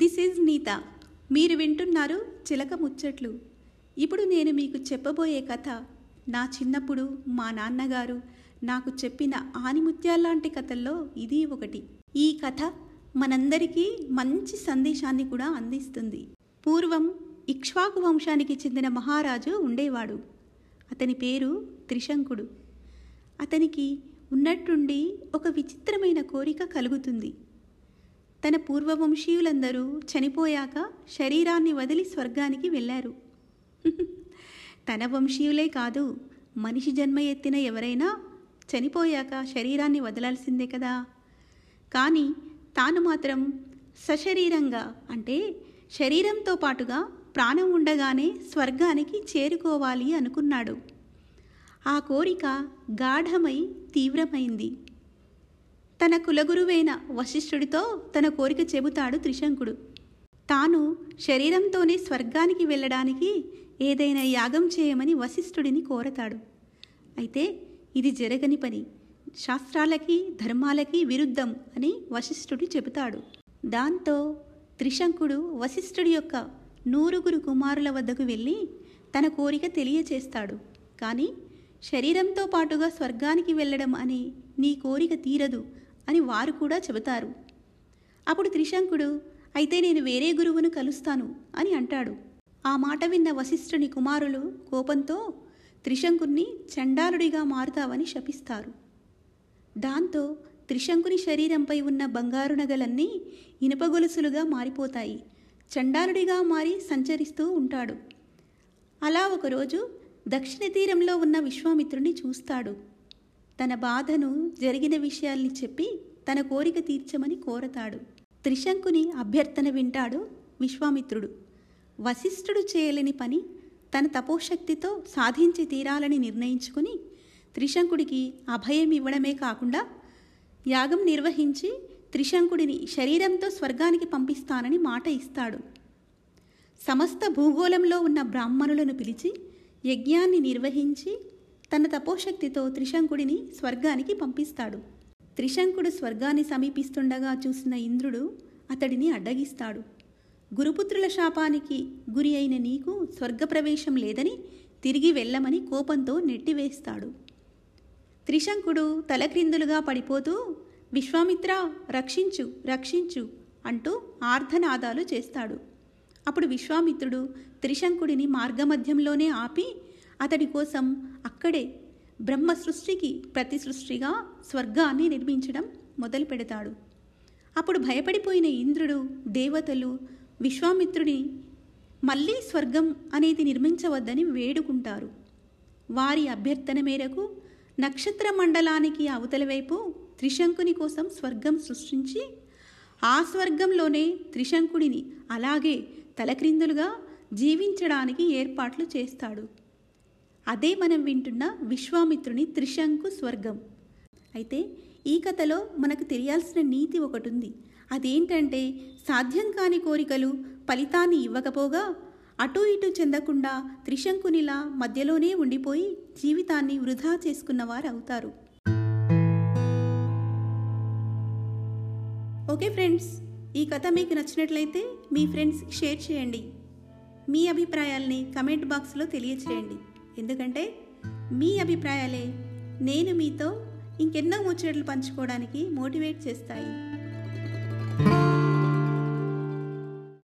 This is Neeta మీరు వింటున్నారు చిలక ముచ్చట్లు. ఇప్పుడు నేను మీకు చెప్పబోయే కథ నా చిన్నప్పుడు మా నాన్నగారు నాకు చెప్పిన ఆనిముత్యాల్లాంటి కథల్లో ఇది ఒకటి. ఈ కథ మనందరికీ మంచి సందేశాన్ని కూడా అందిస్తుంది. పూర్వం ఇక్ష్వాకు వంశానికి చెందిన మహారాజు ఉండేవాడు. అతని పేరు త్రిశంకుడు. అతనికి ఉన్నట్టుండి ఒక విచిత్రమైన కోరిక కలుగుతుంది. తన పూర్వవంశీయులందరూ చనిపోయాక శరీరాన్ని వదిలి స్వర్గానికి వెళ్ళారు. తన వంశీయులే కాదు మనిషి జన్మ ఎత్తిన ఎవరైనా చనిపోయాక శరీరాన్ని వదలాల్సిందే కదా. కానీ తాను మాత్రం సశరీరంగా అంటే శరీరంతో పాటుగా ప్రాణం ఉండగానే స్వర్గానికి చేరుకోవాలి అనుకున్నాడు. ఆ కోరిక గాఢమై తీవ్రమైంది. తన కులగురువైన వశిష్ఠుడితో తన కోరిక చెబుతాడు త్రిశంకుడు. తాను శరీరంతోనే స్వర్గానికి వెళ్ళడానికి ఏదైనా యాగం చేయమని వశిష్ఠుడిని కోరతాడు. అయితే ఇది జరగని పని. శాస్త్రాలకి ధర్మాలకి విరుద్ధం అని వశిష్ఠుడు చెబుతాడు. దాంతో త్రిశంకుడు వశిష్ఠుడి యొక్క నూరుగురు కుమారుల వద్దకు వెళ్ళి తన కోరిక తెలియచేస్తాడు. కానీ శరీరంతో పాటుగా స్వర్గానికి వెళ్ళడం అని నీ కోరిక తీరదు. అని వారు కూడా చెబుతారు. అప్పుడు త్రిశంకుడు అయితే నేను వేరే గురువును కలుస్తాను అని అంటాడు. ఆ మాట విన్న వశిష్ఠుని కుమారులు కోపంతో త్రిశంకుణ్ణి చండాలుడిగా మారుతావని శపిస్తారు. దాంతో త్రిశంకుని శరీరంపై ఉన్న బంగారు నగలన్నీ ఇనుపగొలుసులుగా మారిపోతాయి. చండాలుడిగా మారి సంచరిస్తూ ఉంటాడు. అలా ఒకరోజు దక్షిణ తీరంలో ఉన్న విశ్వామిత్రుని చూస్తాడు. తన బాధను జరిగిన విషయాల్ని చెప్పి తన కోరిక తీర్చమని కోరతాడు. త్రిశంకుని అభ్యర్థన వింటాడు విశ్వామిత్రుడు. వశిష్ఠుడు చేయలేని పని తన తపోశక్తితో సాధించి తీరాలని నిర్ణయించుకుని త్రిశంకుడికి అభయం ఇవ్వడమే కాకుండా యాగం నిర్వహించి త్రిశంకుడిని శరీరంతో స్వర్గానికి పంపిస్తానని మాట ఇస్తాడు. సమస్త భూగోళంలో ఉన్న బ్రాహ్మణులను పిలిచి యజ్ఞాన్ని నిర్వహించి తన తపోశక్తితో త్రిశంకుడిని స్వర్గానికి పంపిస్తాడు. త్రిశంకుడు స్వర్గాన్ని సమీపిస్తుండగా చూసిన ఇంద్రుడు అతడిని అడ్డగిస్తాడు. గురుపుత్రుల శాపానికి గురి అయిన నీకు స్వర్గప్రవేశం లేదని తిరిగి వెళ్ళమని కోపంతో నెట్టివేస్తాడు. త్రిశంకుడు తలక్రిందులుగా పడిపోతూ విశ్వామిత్ర రక్షించు రక్షించు అంటూ ఆర్ధనాదాలు చేస్తాడు. అప్పుడు విశ్వామిత్రుడు త్రిశంకుడిని మార్గమధ్యంలోనే ఆపి అతడి కోసం అక్కడే బ్రహ్మ సృష్టికి ప్రతి సృష్టిగా స్వర్గాన్ని నిర్మించడం మొదలు పెడతాడు. అప్పుడు భయపడిపోయిన ఇంద్రుడు దేవతలు విశ్వామిత్రుని మళ్ళీ స్వర్గం అనేది నిర్మించవద్దని వేడుకుంటారు. వారి అభ్యర్థన మేరకు నక్షత్ర మండలానికి అవతల వైపు త్రిశంకుని కోసం స్వర్గం సృష్టించి ఆ స్వర్గంలోనే త్రిశంకుడిని అలాగే తలక్రిందులుగా జీవించడానికి ఏర్పాట్లు చేస్తాడు. అదే మనం వింటున్న విశ్వామిత్రుని త్రిశంకు స్వర్గం. అయితే ఈ కథలో మనకు తెలియాల్సిన నీతి ఒకటి ఉంది అదేంటంటే సాధ్యం కాని కోరికలు ఫలితాన్ని ఇవ్వకపోగా అటు ఇటు చెందకుండా త్రిశంకునిలా మధ్యలోనే ఉండిపోయి జీవితాన్ని వృధా చేసుకున్నవారు అవుతారు ఓకే ఫ్రెండ్స్ ఈ కథ మీకు నచ్చినట్లయితే మీ ఫ్రెండ్స్ షేర్ చేయండి. మీ అభిప్రాయాల్ని కమెంట్ బాక్స్లో తెలియచేయండి. ఎందుకంటే మీ అభిప్రాయాలే నేను మీతో ఇంకెన్నో ముచ్చట్లు పంచుకోవడానికి మోటివేట్ చేస్తాయి.